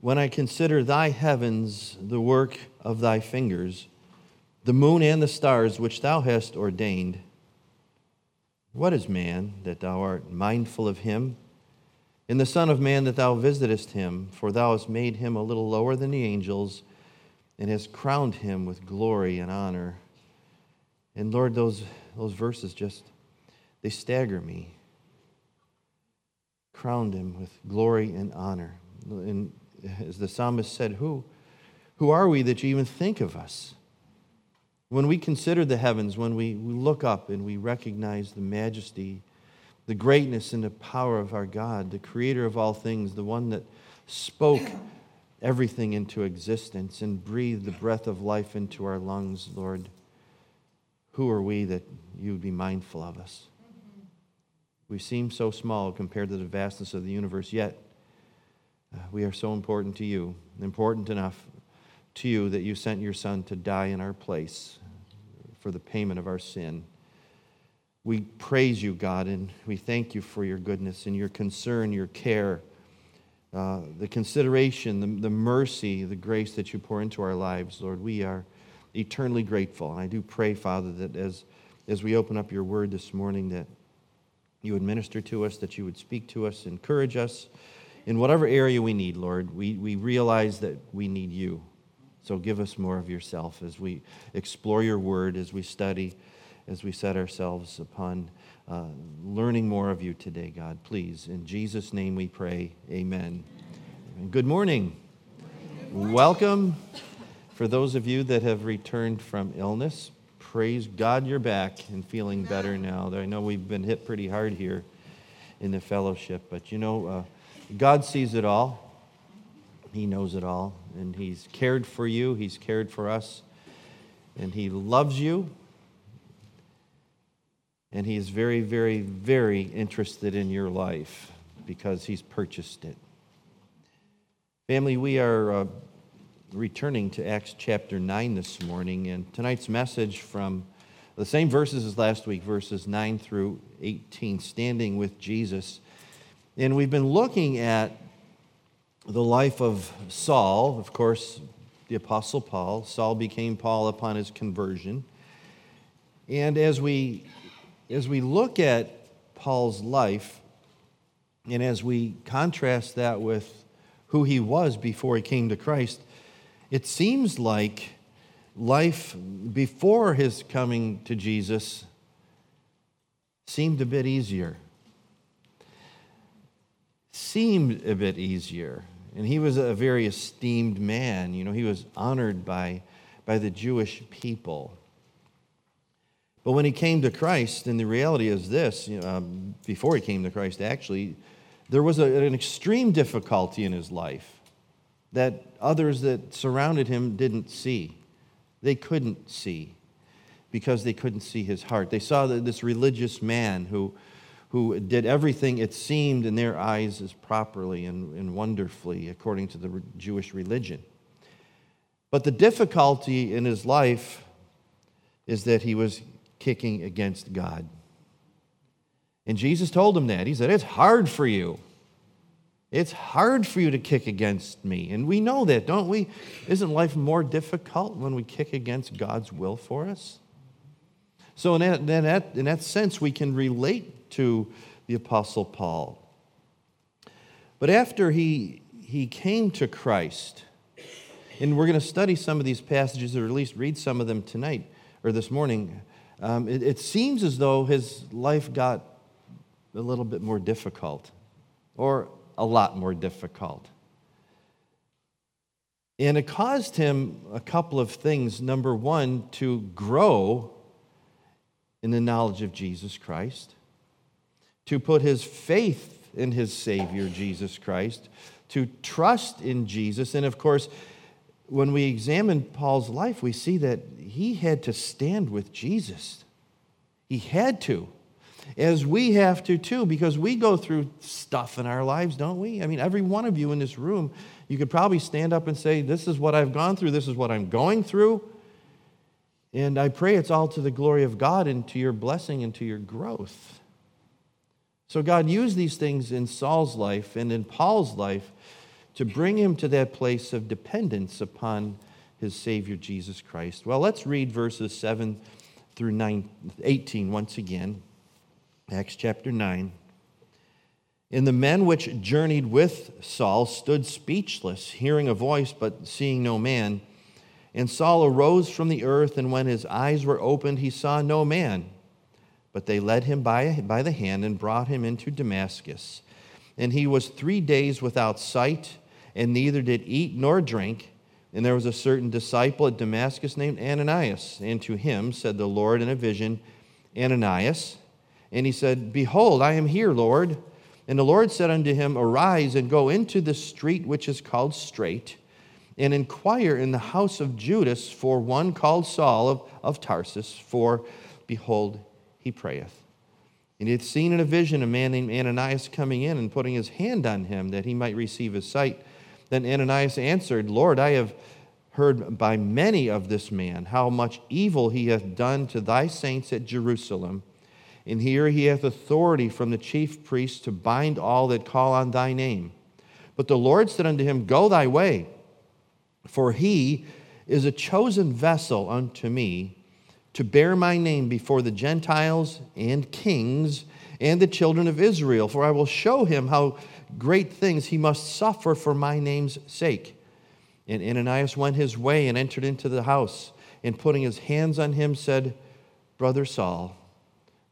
when I consider thy heavens, the work of thy fingers, the moon and the stars which thou hast ordained. What is man that thou art mindful of him? And the Son of Man that thou visitest him, for thou hast made him a little lower than the angels, and hast crowned him with glory and honor. And Lord, those, those verses just, they stagger me. Crowned him with glory and honor. And as the psalmist said, who, who are we that you even think of us? When we consider the heavens, when we, we look up and we recognize the majesty, the greatness and the power of our God, the creator of all things, the one that spoke everything into existence and breathed the breath of life into our lungs, Lord, who are we that you would be mindful of us? Mm-hmm. We seem so small compared to the vastness of the universe, yet uh, we are so important to you, important enough to you that you sent your Son to die in our place for the payment of our sin. We praise you, God, and we thank you for your goodness and your concern, your care, uh, the consideration, the, the mercy, the grace that you pour into our lives, Lord. We are eternally grateful. And I do pray, Father, that as, as we open up your word this morning, that you would minister to us, that you would speak to us, encourage us in whatever area we need, Lord. We, we realize that we need you. So give us more of yourself as we explore your word, as we study, as we set ourselves upon uh, learning more of you today, God. Please, in Jesus' name we pray. Amen. Good morning. Welcome. For those of you that have returned from illness, praise God you're back and feeling better now. I know we've been hit pretty hard here in the fellowship, but you know, uh, God sees it all. He knows it all, and He's cared for you, He's cared for us, and He loves you. And He is very, very, very interested in your life because He's purchased it. Family, we are uh, returning to Acts chapter 9 this morning, and tonight's message from the same verses as last week, verses 9 through 18, standing with Jesus. And we've been looking at the life of Saul, of course, the Apostle Paul. Saul became Paul upon his conversion. And as we, as we look at Paul's life, and as we contrast that with who he was before he came to Christ, it seems like life before his coming to Jesus seemed a bit easier. Seemed a bit easier. And he was a very esteemed man. You know, he was honored by, by the Jewish people. But when he came to Christ, and the reality is this you know, um, before he came to Christ, actually, there was a, an extreme difficulty in his life that others that surrounded him didn't see. They couldn't see because they couldn't see his heart. They saw this religious man who who did everything it seemed in their eyes as properly and, and wonderfully according to the Jewish religion. But the difficulty in his life is that he was kicking against God. And Jesus told him that. He said, It's hard for you. It's hard for you to kick against me. And we know that, don't we? Isn't life more difficult when we kick against God's will for us? So, in that, in that, in that sense, we can relate to the Apostle Paul. But after he, he came to Christ, and we're going to study some of these passages, or at least read some of them tonight or this morning, um, it, it seems as though his life got a little bit more difficult, or a lot more difficult. And it caused him a couple of things. Number one, to grow in the knowledge of Jesus Christ to put his faith in his Savior, Jesus Christ, to trust in Jesus. And of course, when we examine Paul's life, we see that he had to stand with Jesus. He had to, as we have to too, because we go through stuff in our lives, don't we? I mean, every one of you in this room, you could probably stand up and say, This is what I've gone through, this is what I'm going through. And I pray it's all to the glory of God and to your blessing and to your growth. So God used these things in Saul's life and in Paul's life to bring him to that place of dependence upon his Savior Jesus Christ. Well, let's read verses 7 through 9, 18 once again. Acts chapter 9. And the men which journeyed with Saul stood speechless, hearing a voice, but seeing no man. And Saul arose from the earth, and when his eyes were opened, he saw no man. But they led him by, by the hand and brought him into Damascus. And he was three days without sight, and neither did eat nor drink. And there was a certain disciple at Damascus named Ananias. And to him said the Lord in a vision, Ananias. And he said, Behold, I am here, Lord. And the Lord said unto him, Arise and go into the street which is called Straight, and inquire in the house of Judas for one called Saul of, of Tarsus, for behold, he prayeth. And he had seen in a vision a man named Ananias coming in and putting his hand on him that he might receive his sight. Then Ananias answered, Lord, I have heard by many of this man how much evil he hath done to thy saints at Jerusalem. And here he hath authority from the chief priests to bind all that call on thy name. But the Lord said unto him, Go thy way, for he is a chosen vessel unto me to bear my name before the Gentiles and kings and the children of Israel. For I will show him how great things he must suffer for my name's sake. And Ananias went his way and entered into the house, and putting his hands on him, said, Brother Saul,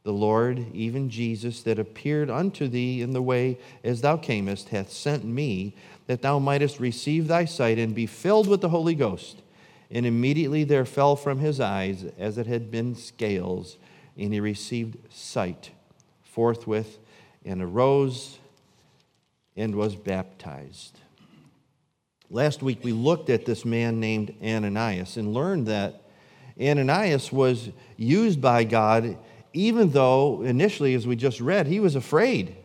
the Lord, even Jesus, that appeared unto thee in the way as thou camest, hath sent me, that thou mightest receive thy sight and be filled with the Holy Ghost. And immediately there fell from his eyes as it had been scales, and he received sight forthwith, and arose and was baptized. Last week we looked at this man named Ananias and learned that Ananias was used by God even though initially, as we just read, he was afraid.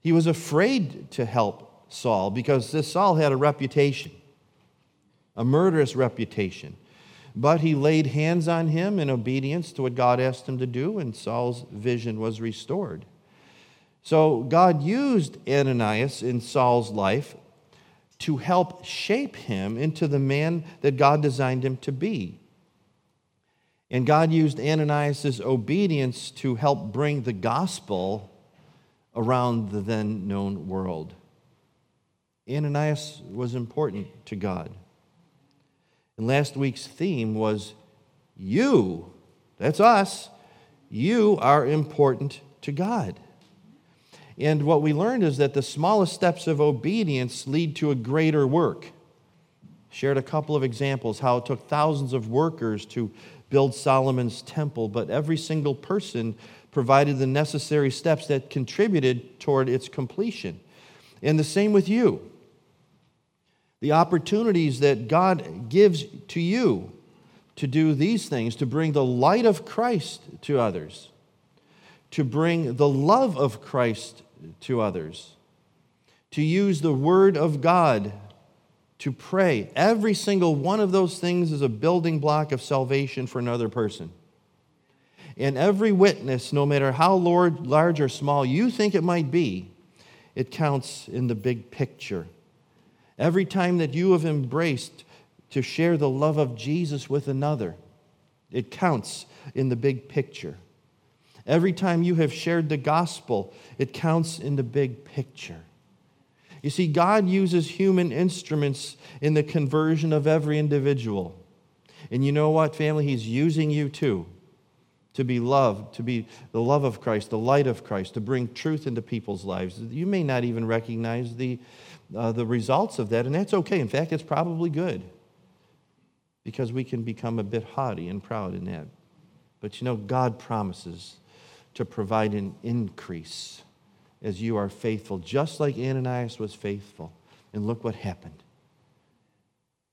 He was afraid to help Saul because this Saul had a reputation, a murderous reputation. But he laid hands on him in obedience to what God asked him to do, and Saul's vision was restored. So God used Ananias in Saul's life to help shape him into the man that God designed him to be. And God used Ananias' obedience to help bring the gospel around the then known world. Ananias was important to God. And last week's theme was you, that's us, you are important to God. And what we learned is that the smallest steps of obedience lead to a greater work. Shared a couple of examples how it took thousands of workers to build Solomon's temple, but every single person provided the necessary steps that contributed toward its completion. And the same with you. The opportunities that God gives to you to do these things, to bring the light of Christ to others, to bring the love of Christ to others, to use the Word of God to pray. Every single one of those things is a building block of salvation for another person. And every witness, no matter how large or small you think it might be, it counts in the big picture. Every time that you have embraced to share the love of Jesus with another, it counts in the big picture. Every time you have shared the gospel, it counts in the big picture. You see, God uses human instruments in the conversion of every individual. And you know what, family? He's using you too to be loved, to be the love of Christ, the light of Christ, to bring truth into people's lives. You may not even recognize the, uh, the results of that, and that's okay. In fact, it's probably good because we can become a bit haughty and proud in that. But you know, God promises to provide an increase as you are faithful, just like Ananias was faithful. And look what happened.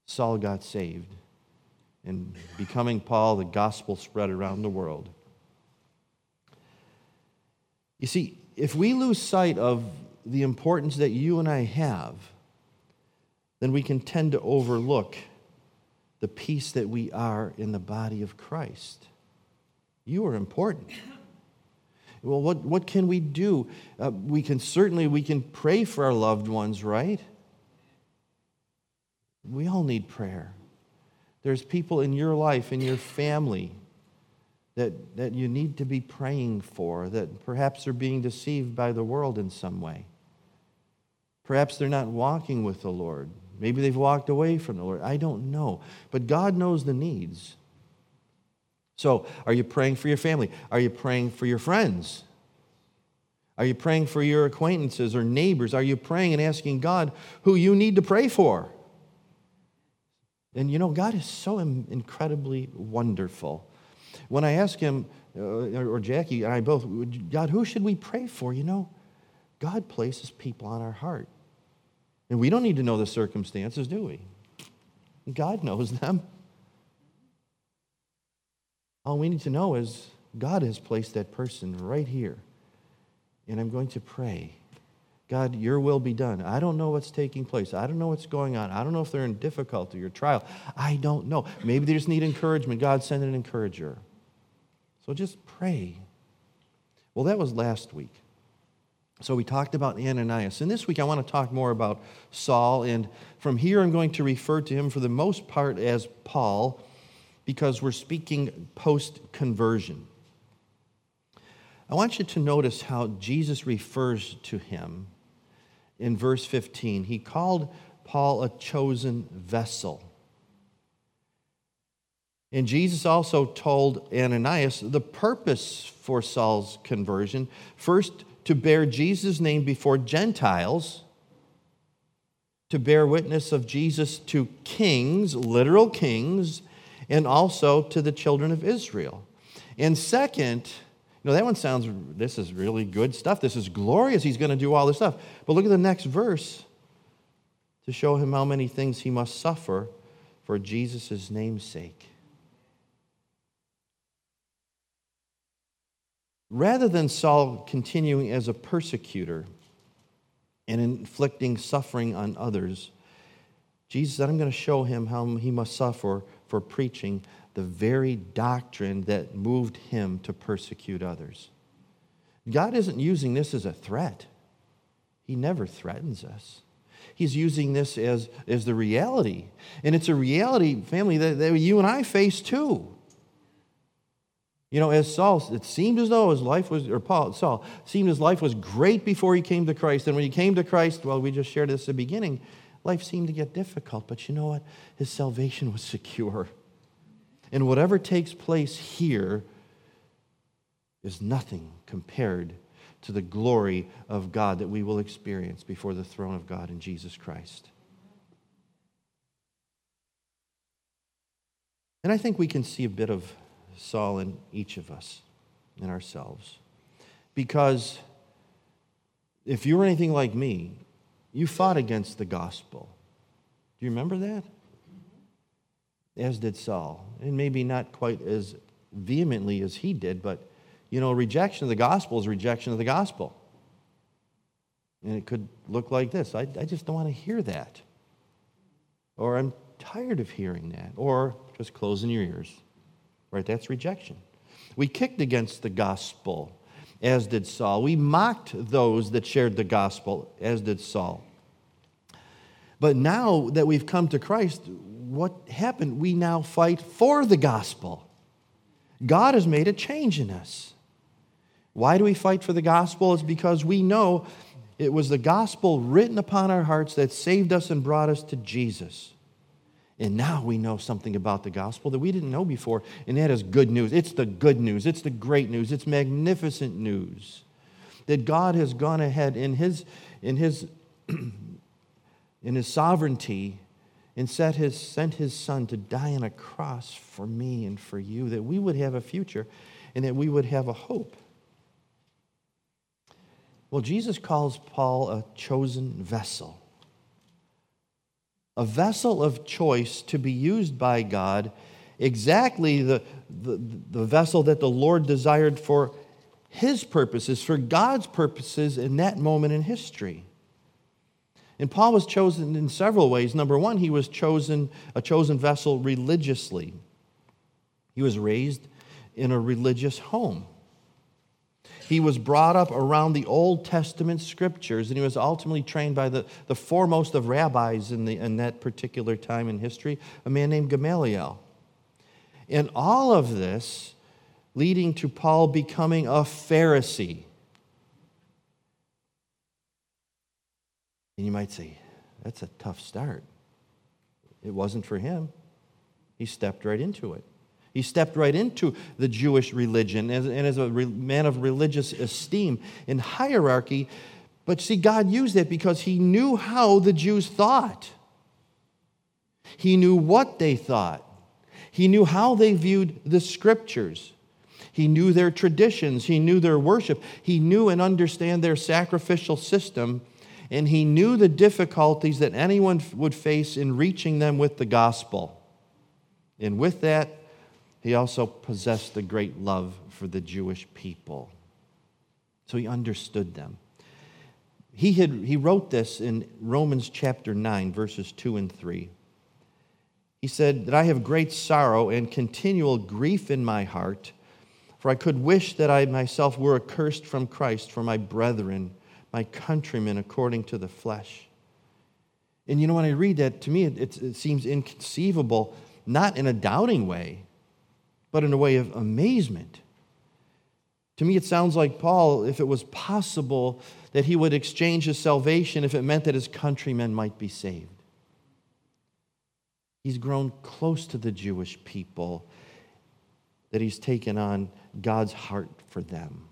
Saul got saved. And becoming Paul, the gospel spread around the world. You see, if we lose sight of the importance that you and I have, then we can tend to overlook the piece that we are in the body of Christ. You are important. Well, what, what can we do? Uh, we can certainly we can pray for our loved ones, right? We all need prayer. There's people in your life, in your family, that, that you need to be praying for, that perhaps they're being deceived by the world in some way. Perhaps they're not walking with the Lord. Maybe they've walked away from the Lord. I don't know. But God knows the needs. So, are you praying for your family? Are you praying for your friends? Are you praying for your acquaintances or neighbors? Are you praying and asking God who you need to pray for? And you know, God is so incredibly wonderful. When I ask him, uh, or Jackie and I both, God, who should we pray for? You know, God places people on our heart. And we don't need to know the circumstances, do we? God knows them. All we need to know is God has placed that person right here. And I'm going to pray God, your will be done. I don't know what's taking place. I don't know what's going on. I don't know if they're in difficulty or trial. I don't know. Maybe they just need encouragement. God, send an encourager. So just pray. Well, that was last week. So we talked about Ananias. And this week I want to talk more about Saul. And from here I'm going to refer to him for the most part as Paul because we're speaking post conversion. I want you to notice how Jesus refers to him in verse 15. He called Paul a chosen vessel. And Jesus also told Ananias the purpose for Saul's conversion first, to bear Jesus' name before Gentiles, to bear witness of Jesus to kings, literal kings, and also to the children of Israel. And second, you know, that one sounds, this is really good stuff. This is glorious. He's going to do all this stuff. But look at the next verse to show him how many things he must suffer for Jesus' name's sake. Rather than Saul continuing as a persecutor and inflicting suffering on others, Jesus said, I'm going to show him how he must suffer for preaching the very doctrine that moved him to persecute others. God isn't using this as a threat, He never threatens us. He's using this as, as the reality. And it's a reality, family, that, that you and I face too. You know, as Saul, it seemed as though his life was, or Paul, Saul, seemed his life was great before he came to Christ. And when he came to Christ, well, we just shared this at the beginning, life seemed to get difficult. But you know what? His salvation was secure. And whatever takes place here is nothing compared to the glory of God that we will experience before the throne of God in Jesus Christ. And I think we can see a bit of Saul in each of us, in ourselves. Because if you were anything like me, you fought against the gospel. Do you remember that? as did Saul. And maybe not quite as vehemently as he did, but you know, rejection of the gospel is rejection of the gospel. And it could look like this I, I just don't want to hear that. Or I'm tired of hearing that. Or just closing your ears. Right? That's rejection. We kicked against the gospel, as did Saul. We mocked those that shared the gospel, as did Saul. But now that we've come to Christ, what happened? We now fight for the gospel. God has made a change in us. Why do we fight for the gospel? It's because we know it was the gospel written upon our hearts that saved us and brought us to Jesus. And now we know something about the gospel that we didn't know before, and that is good news. It's the good news, it's the great news, it's magnificent news that God has gone ahead in His, in His, in His sovereignty and set his, sent his son to die on a cross for me and for you, that we would have a future and that we would have a hope. Well, Jesus calls Paul a chosen vessel, a vessel of choice to be used by God, exactly the, the, the vessel that the Lord desired for his purposes, for God's purposes in that moment in history. And Paul was chosen in several ways. Number one, he was chosen a chosen vessel religiously. He was raised in a religious home. He was brought up around the Old Testament scriptures, and he was ultimately trained by the, the foremost of rabbis in, the, in that particular time in history, a man named Gamaliel. And all of this leading to Paul becoming a Pharisee. And you might say, that's a tough start. It wasn't for him. He stepped right into it. He stepped right into the Jewish religion and as a man of religious esteem and hierarchy. But see, God used it because he knew how the Jews thought. He knew what they thought. He knew how they viewed the scriptures. He knew their traditions. He knew their worship. He knew and understand their sacrificial system. And he knew the difficulties that anyone would face in reaching them with the gospel. And with that, he also possessed a great love for the Jewish people. So he understood them. He, had, he wrote this in Romans chapter 9, verses 2 and 3. He said, That I have great sorrow and continual grief in my heart, for I could wish that I myself were accursed from Christ for my brethren, my countrymen according to the flesh. And you know, when I read that, to me, it, it seems inconceivable, not in a doubting way, but in a way of amazement. To me, it sounds like Paul, if it was possible, that he would exchange his salvation if it meant that his countrymen might be saved. He's grown close to the Jewish people, that he's taken on God's heart for them.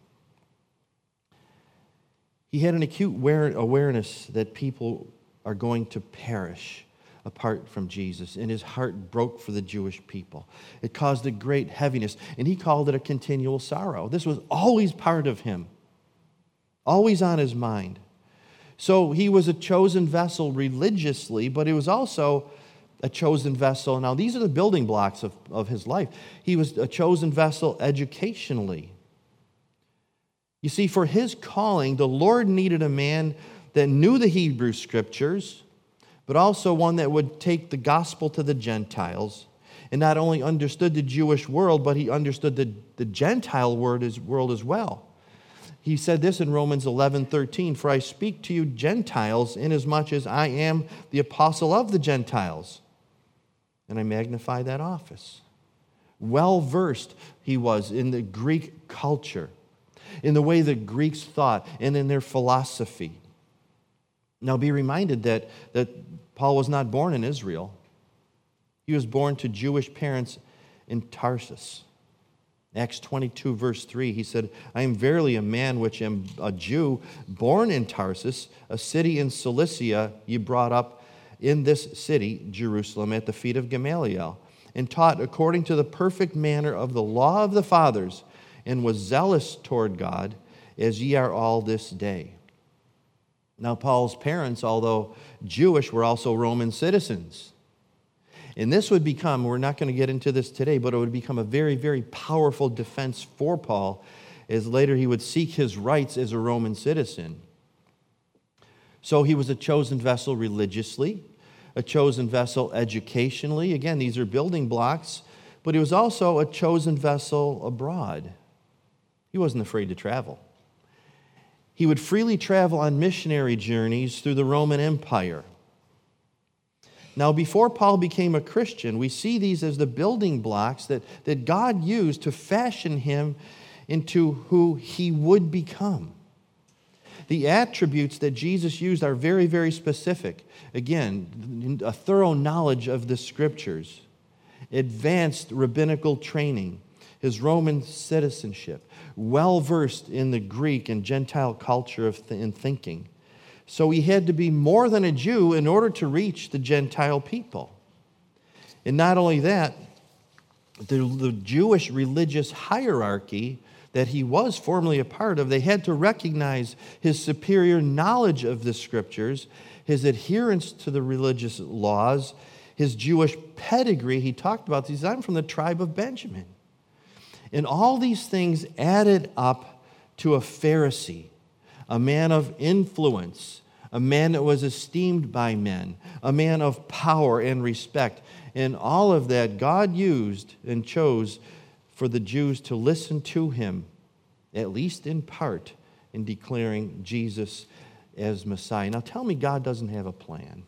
He had an acute awareness that people are going to perish apart from Jesus, and his heart broke for the Jewish people. It caused a great heaviness, and he called it a continual sorrow. This was always part of him, always on his mind. So he was a chosen vessel religiously, but he was also a chosen vessel. Now, these are the building blocks of, of his life. He was a chosen vessel educationally. You see, for his calling, the Lord needed a man that knew the Hebrew scriptures but also one that would take the gospel to the Gentiles and not only understood the Jewish world, but he understood the, the Gentile world as, world as well. He said this in Romans 11 13 For I speak to you Gentiles, inasmuch as I am the apostle of the Gentiles. And I magnify that office. Well versed he was in the Greek culture, in the way the Greeks thought, and in their philosophy. Now be reminded that, that Paul was not born in Israel. He was born to Jewish parents in Tarsus. Acts 22, verse 3, he said, I am verily a man which am a Jew, born in Tarsus, a city in Cilicia, ye brought up in this city, Jerusalem, at the feet of Gamaliel, and taught according to the perfect manner of the law of the fathers, and was zealous toward God, as ye are all this day. Now, Paul's parents, although Jewish, were also Roman citizens. And this would become, we're not going to get into this today, but it would become a very, very powerful defense for Paul as later he would seek his rights as a Roman citizen. So he was a chosen vessel religiously, a chosen vessel educationally. Again, these are building blocks, but he was also a chosen vessel abroad. He wasn't afraid to travel he would freely travel on missionary journeys through the Roman Empire. Now, before Paul became a Christian, we see these as the building blocks that, that God used to fashion him into who he would become. The attributes that Jesus used are very, very specific. Again, a thorough knowledge of the scriptures, advanced rabbinical training, his Roman citizenship, well versed in the Greek and Gentile culture of th- and thinking. So he had to be more than a Jew in order to reach the Gentile people. And not only that, the, the Jewish religious hierarchy that he was formerly a part of, they had to recognize his superior knowledge of the scriptures, his adherence to the religious laws, his Jewish pedigree. He talked about these. I'm from the tribe of Benjamin. And all these things added up to a Pharisee, a man of influence, a man that was esteemed by men, a man of power and respect. And all of that God used and chose for the Jews to listen to him at least in part, in declaring Jesus as Messiah. Now tell me God doesn't have a plan.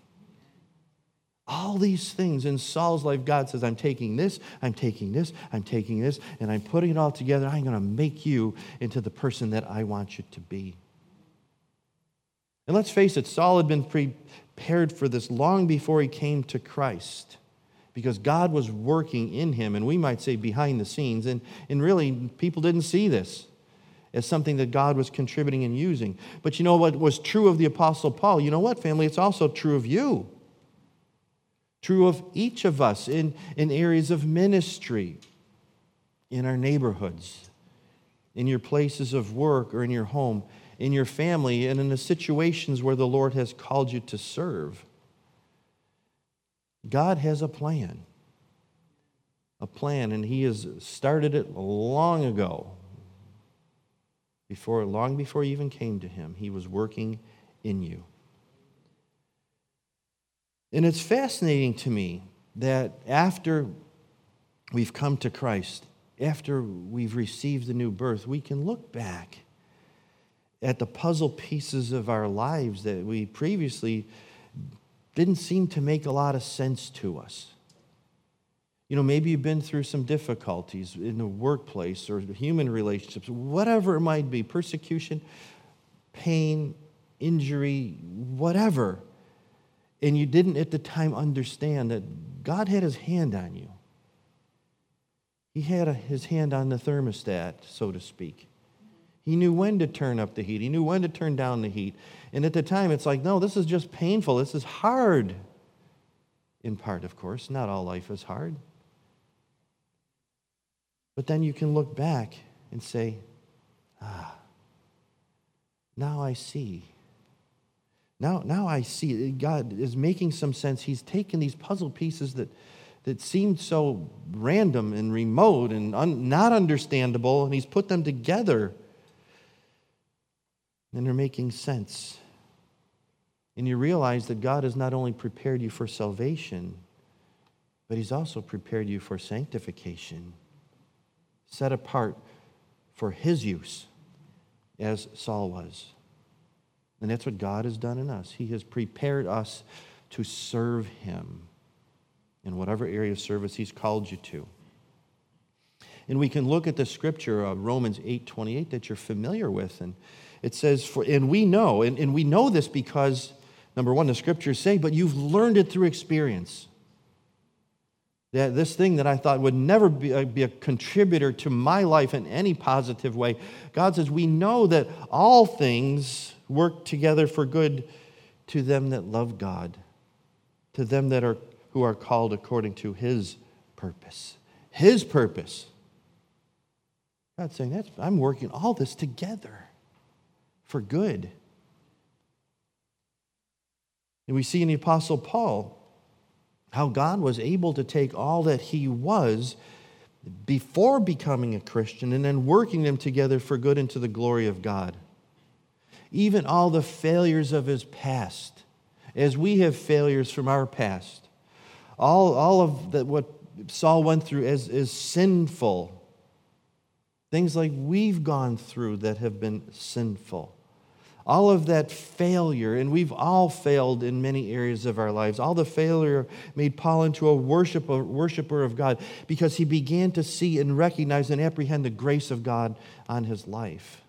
All these things in Saul's life, God says, I'm taking this, I'm taking this, I'm taking this, and I'm putting it all together. I'm going to make you into the person that I want you to be. And let's face it, Saul had been prepared for this long before he came to Christ because God was working in him, and we might say behind the scenes. And, and really, people didn't see this as something that God was contributing and using. But you know what was true of the Apostle Paul? You know what, family? It's also true of you. True of each of us in, in areas of ministry, in our neighborhoods, in your places of work or in your home, in your family, and in the situations where the Lord has called you to serve. God has a plan. A plan, and He has started it long ago. Before, long before you even came to Him, He was working in you. And it's fascinating to me that after we've come to Christ, after we've received the new birth, we can look back at the puzzle pieces of our lives that we previously didn't seem to make a lot of sense to us. You know, maybe you've been through some difficulties in the workplace or human relationships, whatever it might be persecution, pain, injury, whatever. And you didn't at the time understand that God had his hand on you. He had a, his hand on the thermostat, so to speak. He knew when to turn up the heat. He knew when to turn down the heat. And at the time, it's like, no, this is just painful. This is hard. In part, of course. Not all life is hard. But then you can look back and say, ah, now I see. Now, now I see. God is making some sense. He's taken these puzzle pieces that, that seemed so random and remote and un, not understandable, and He's put them together and they're making sense. And you realize that God has not only prepared you for salvation, but He's also prepared you for sanctification, set apart for His use, as Saul was. And that's what God has done in us. He has prepared us to serve Him in whatever area of service He's called you to. And we can look at the scripture, of Romans 8 28, that you're familiar with. And it says, for, and we know, and, and we know this because, number one, the scriptures say, but you've learned it through experience. That this thing that I thought would never be a, be a contributor to my life in any positive way, God says, we know that all things work together for good to them that love God, to them that are who are called according to his purpose. His purpose. God's saying, That's, I'm working all this together for good. And we see in the Apostle Paul how God was able to take all that he was before becoming a Christian and then working them together for good into the glory of God. Even all the failures of his past, as we have failures from our past, all, all of that, what Saul went through as, as sinful, things like we've gone through that have been sinful. All of that failure, and we've all failed in many areas of our lives, all the failure made Paul into a worshiper, worshiper of God because he began to see and recognize and apprehend the grace of God on his life.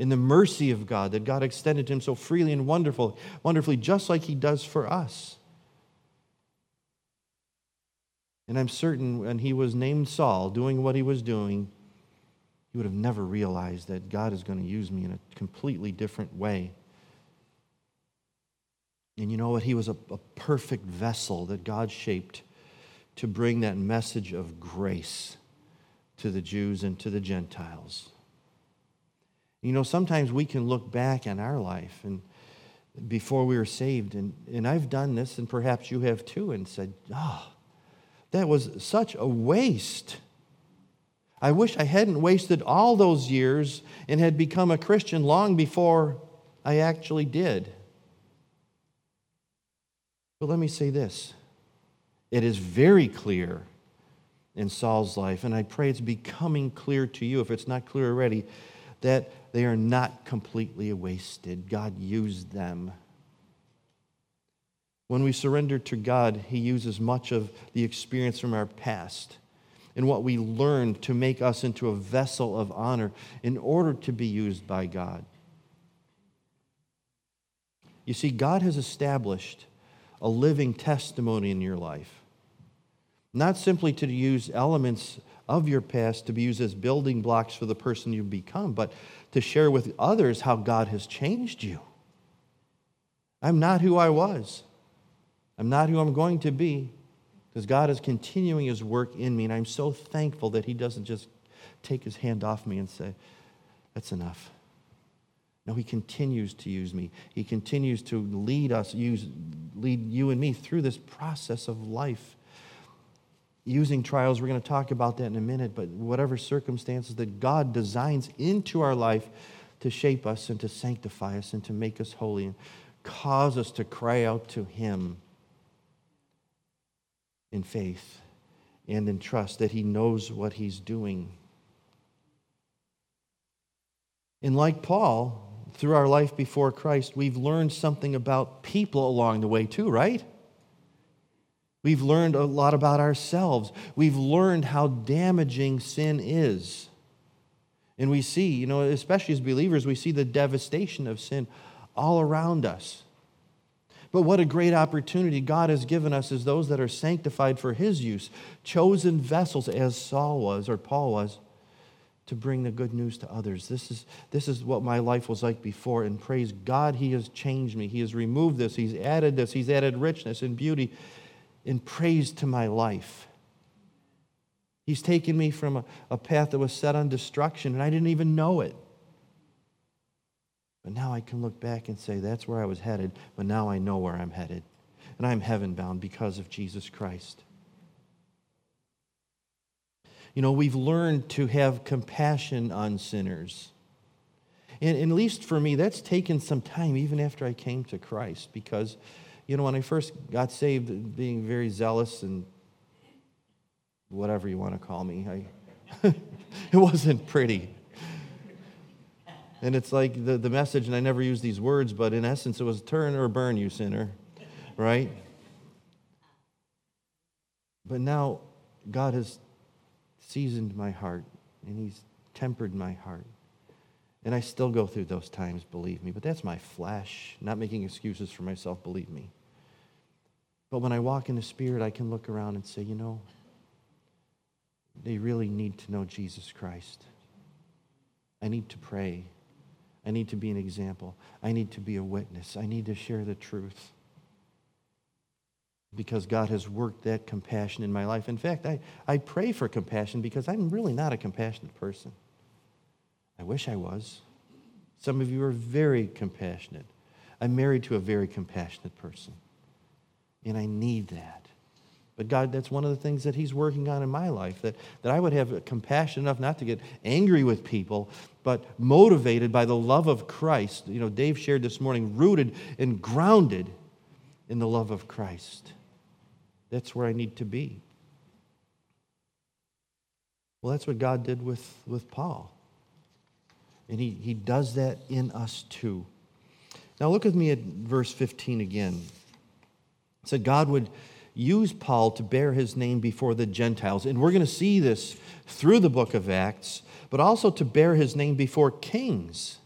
In the mercy of God that God extended to him so freely and wonderful, wonderfully, just like he does for us. And I'm certain when he was named Saul, doing what he was doing, he would have never realized that God is going to use me in a completely different way. And you know what? He was a, a perfect vessel that God shaped to bring that message of grace to the Jews and to the Gentiles. You know, sometimes we can look back on our life and before we were saved, and, and I've done this, and perhaps you have too, and said, Oh, that was such a waste. I wish I hadn't wasted all those years and had become a Christian long before I actually did. But let me say this it is very clear in Saul's life, and I pray it's becoming clear to you if it's not clear already, that they are not completely wasted. God used them. When we surrender to God, He uses much of the experience from our past and what we learned to make us into a vessel of honor in order to be used by God. You see, God has established a living testimony in your life, not simply to use elements of your past to be used as building blocks for the person you've become, but to share with others how God has changed you. I'm not who I was. I'm not who I'm going to be because God is continuing his work in me, and I'm so thankful that he doesn't just take his hand off me and say, That's enough. No, he continues to use me. He continues to lead us, use, lead you and me through this process of life using trials. We're going to talk about that in a minute, but whatever circumstances that God designs into our life to shape us and to sanctify us and to make us holy and cause us to cry out to Him in faith and in trust that He knows what He's doing. And like Paul, through our life before Christ, we've learned something about people along the way, too, right? We've learned a lot about ourselves. We've learned how damaging sin is. And we see, you know, especially as believers, we see the devastation of sin all around us. But what a great opportunity God has given us as those that are sanctified for His use, chosen vessels as Saul was or Paul was, to bring the good news to others. This is, this is what my life was like before, and praise God, He has changed me. He has removed this, He's added this, He's added richness and beauty in praise to my life. He's taken me from a, a path that was set on destruction, and I didn't even know it. But now I can look back and say, that's where I was headed, but now I know where I'm headed. And I'm heaven bound because of Jesus Christ. You know, we've learned to have compassion on sinners. And, and at least for me, that's taken some time, even after I came to Christ, because you know, when I first got saved, being very zealous and whatever you want to call me, I, it wasn't pretty. And it's like the, the message, and I never use these words, but in essence, it was turn or burn, you sinner, right? But now God has seasoned my heart, and He's tempered my heart. And I still go through those times, believe me, but that's my flesh, not making excuses for myself, believe me. But when I walk in the Spirit, I can look around and say, you know, they really need to know Jesus Christ. I need to pray. I need to be an example. I need to be a witness. I need to share the truth. Because God has worked that compassion in my life. In fact, I, I pray for compassion because I'm really not a compassionate person. I wish I was. Some of you are very compassionate. I'm married to a very compassionate person. And I need that. But God, that's one of the things that He's working on in my life, that, that I would have compassion enough not to get angry with people, but motivated by the love of Christ. You know, Dave shared this morning, rooted and grounded in the love of Christ. That's where I need to be. Well, that's what God did with, with Paul. And he, he does that in us too. Now, look with me at verse 15 again said God would use Paul to bear his name before the Gentiles. And we're going to see this through the book of Acts, but also to bear his name before kings.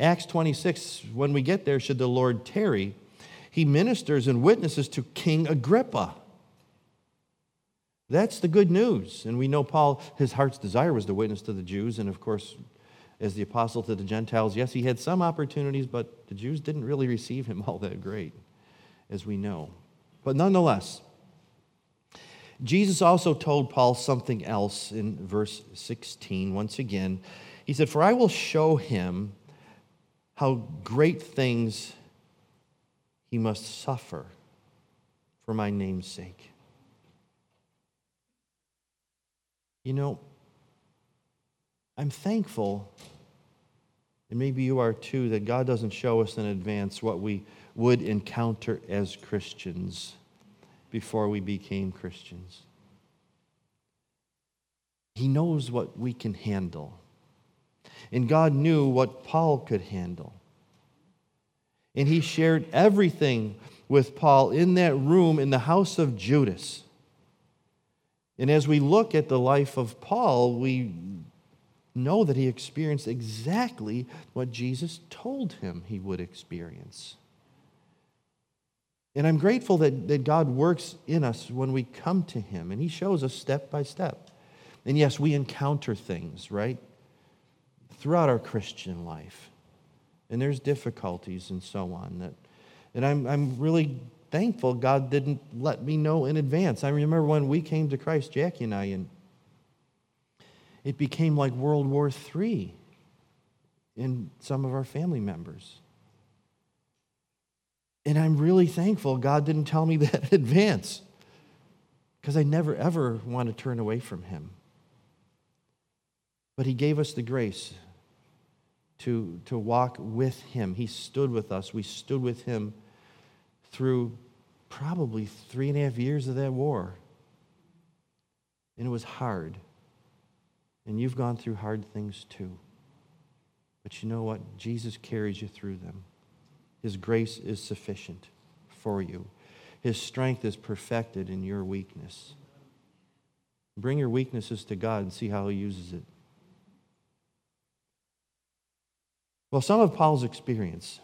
Acts 26, when we get there, should the Lord tarry, he ministers and witnesses to King Agrippa. That's the good news. And we know Paul, his heart's desire was to witness to the Jews. And of course, as the apostle to the Gentiles, yes, he had some opportunities, but the Jews didn't really receive him all that great as we know. But nonetheless, Jesus also told Paul something else in verse 16. Once again, he said, For I will show him how great things he must suffer for my name's sake. You know, I'm thankful, and maybe you are too, that God doesn't show us in advance what we would encounter as Christians before we became Christians. He knows what we can handle. And God knew what Paul could handle. And he shared everything with Paul in that room in the house of Judas. And as we look at the life of Paul, we know that he experienced exactly what Jesus told him he would experience. And I'm grateful that, that God works in us when we come to him, and he shows us step by step. And yes, we encounter things, right? Throughout our Christian life. And there's difficulties and so on. That, and I'm, I'm really thankful God didn't let me know in advance. I remember when we came to Christ, Jackie and I, and it became like World War III in some of our family members. And I'm really thankful God didn't tell me that in advance because I never, ever want to turn away from Him. But He gave us the grace to, to walk with Him. He stood with us. We stood with Him through probably three and a half years of that war. And it was hard. And you've gone through hard things too. But you know what? Jesus carries you through them. His grace is sufficient for you, His strength is perfected in your weakness. Bring your weaknesses to God and see how He uses it. Well, some of Paul's experience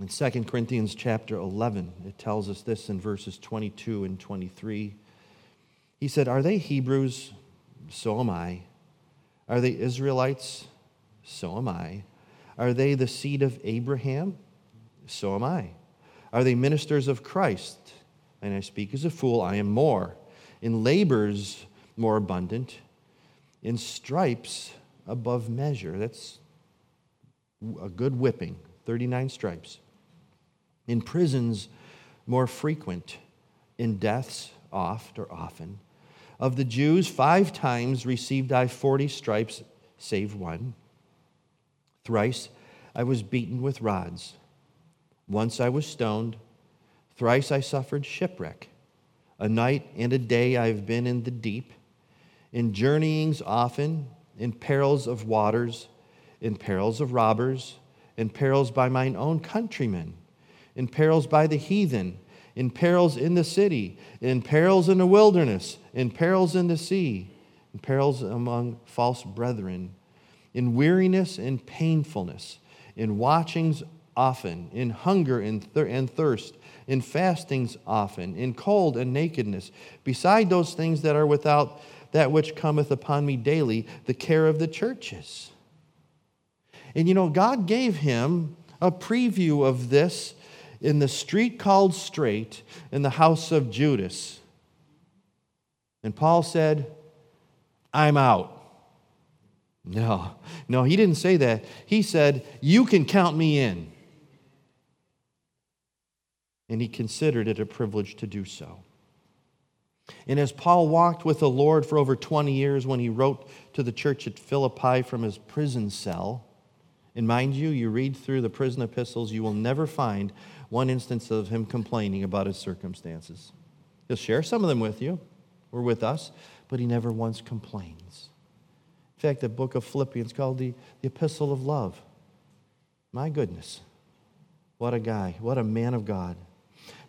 in 2 Corinthians chapter 11, it tells us this in verses 22 and 23. He said, Are they Hebrews? So am I. Are they Israelites? So am I. Are they the seed of Abraham? So am I. Are they ministers of Christ? And I speak as a fool, I am more. In labors, more abundant. In stripes, above measure. That's a good whipping, 39 stripes in prisons more frequent, in deaths oft or often. Of the Jews, five times received I forty stripes, save one. Thrice I was beaten with rods. Once I was stoned. Thrice I suffered shipwreck. A night and a day I have been in the deep, in journeyings often, in perils of waters, in perils of robbers, in perils by mine own countrymen in perils by the heathen, in perils in the city, in perils in the wilderness, in perils in the sea, in perils among false brethren, in weariness and painfulness, in watchings often, in hunger and, thir- and thirst, in fastings often, in cold and nakedness, beside those things that are without that which cometh upon me daily, the care of the churches. And you know, God gave him a preview of this in the street called Straight in the house of Judas. And Paul said, I'm out. No, no, he didn't say that. He said, You can count me in. And he considered it a privilege to do so. And as Paul walked with the Lord for over 20 years when he wrote to the church at Philippi from his prison cell, and mind you, you read through the prison epistles, you will never find one instance of him complaining about his circumstances. He'll share some of them with you or with us, but he never once complains. In fact, the book of Philippians called the, the Epistle of Love. My goodness, what a guy, what a man of God.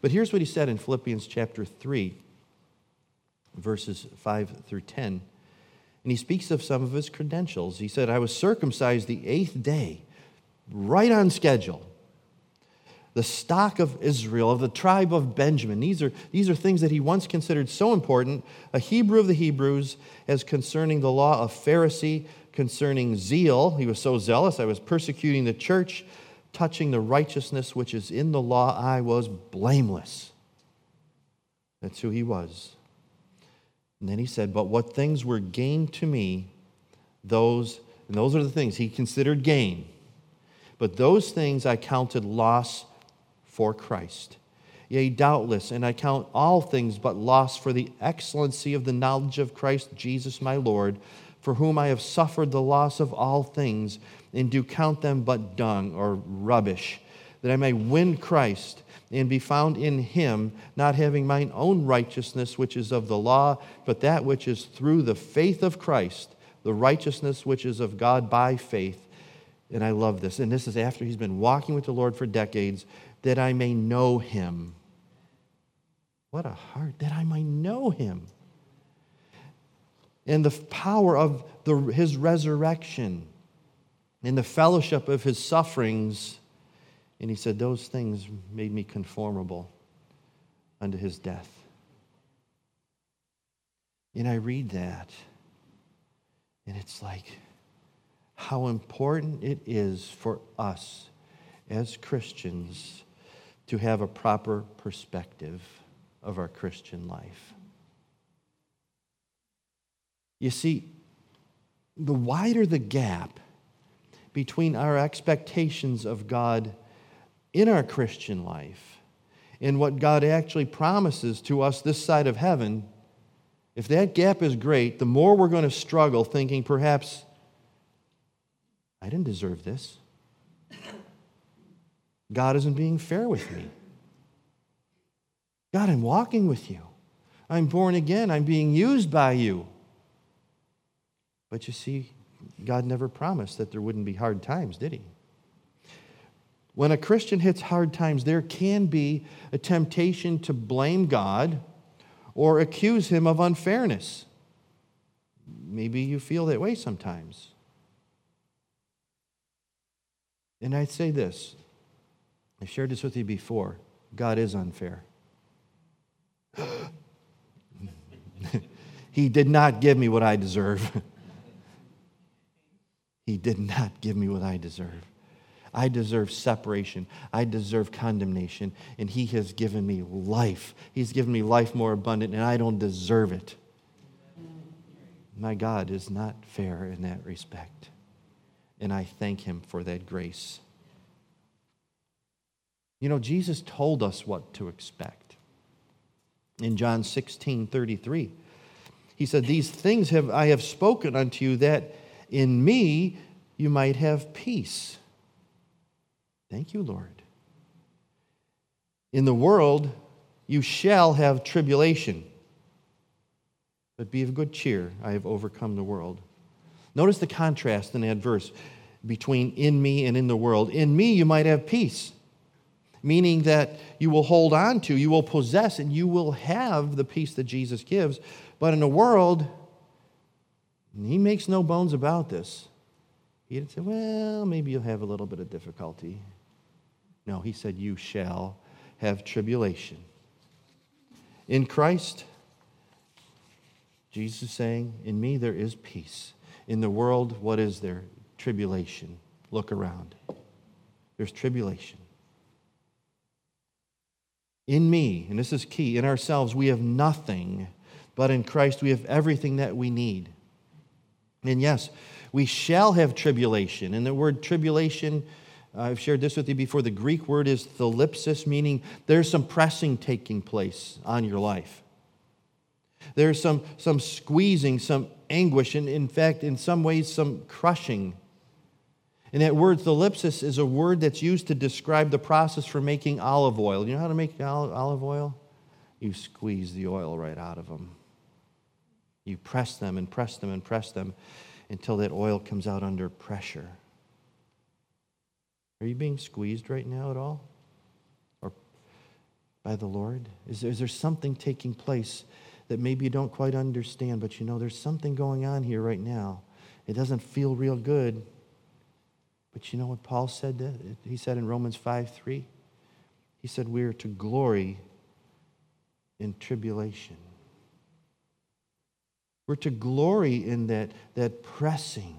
But here's what he said in Philippians chapter 3, verses 5 through 10. And he speaks of some of his credentials. He said, I was circumcised the eighth day, right on schedule the stock of Israel, of the tribe of Benjamin. These are, these are things that he once considered so important. A Hebrew of the Hebrews, as concerning the law of Pharisee, concerning zeal. He was so zealous, I was persecuting the church. Touching the righteousness which is in the law, I was blameless. That's who he was. And then he said, But what things were gain to me, those, and those are the things he considered gain. But those things I counted loss for Christ. Yea, doubtless, and I count all things but loss for the excellency of the knowledge of Christ Jesus my Lord, for whom I have suffered the loss of all things, and do count them but dung or rubbish, that I may win Christ and be found in him, not having mine own righteousness, which is of the law, but that which is through the faith of Christ the righteousness which is of God by faith. And I love this. And this is after he's been walking with the Lord for decades, that I may know him. What a heart, that I might know him. And the power of the, his resurrection, and the fellowship of his sufferings. And he said, Those things made me conformable unto his death. And I read that, and it's like how important it is for us as Christians to have a proper perspective of our Christian life. You see, the wider the gap between our expectations of God in our Christian life and what God actually promises to us this side of heaven, if that gap is great, the more we're going to struggle thinking perhaps, I didn't deserve this. God isn't being fair with me. God, I'm walking with you. I'm born again. I'm being used by you. But you see, God never promised that there wouldn't be hard times, did he? When a Christian hits hard times, there can be a temptation to blame God or accuse him of unfairness. Maybe you feel that way sometimes. And I'd say this I've shared this with you before God is unfair. he did not give me what I deserve. he did not give me what I deserve. I deserve separation. I deserve condemnation. And He has given me life. He's given me life more abundant, and I don't deserve it. My God is not fair in that respect. And I thank Him for that grace. You know, Jesus told us what to expect. In John 16 33, He said, These things have I have spoken unto you that in me you might have peace. Thank you, Lord. In the world, you shall have tribulation. But be of good cheer. I have overcome the world. Notice the contrast in that verse between in me and in the world. In me, you might have peace, meaning that you will hold on to, you will possess, and you will have the peace that Jesus gives. But in the world, he makes no bones about this. He'd say, well, maybe you'll have a little bit of difficulty. No, he said, You shall have tribulation. In Christ, Jesus is saying, In me there is peace. In the world, what is there? Tribulation. Look around. There's tribulation. In me, and this is key, in ourselves, we have nothing, but in Christ we have everything that we need. And yes, we shall have tribulation. And the word tribulation uh, I've shared this with you before. The Greek word is thlipsis, meaning there's some pressing taking place on your life. There's some, some squeezing, some anguish, and in fact, in some ways, some crushing. And that word thlipsis is a word that's used to describe the process for making olive oil. You know how to make olive oil? You squeeze the oil right out of them. You press them and press them and press them until that oil comes out under pressure. Are you being squeezed right now at all? Or by the Lord? Is there, is there something taking place that maybe you don't quite understand, but you know there's something going on here right now? It doesn't feel real good. But you know what Paul said? He said in Romans 5 3? He said, We are to glory in tribulation. We're to glory in that, that pressing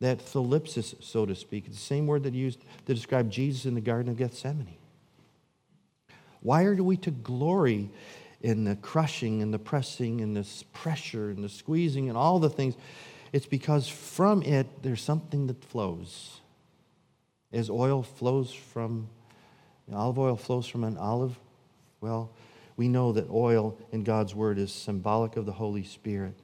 that thlipsis, so to speak. It's the same word that used to describe Jesus in the Garden of Gethsemane. Why are we to glory in the crushing and the pressing and the pressure and the squeezing and all the things? It's because from it there's something that flows. As oil flows from, olive oil flows from an olive, well, we know that oil in God's word is symbolic of the Holy Spirit.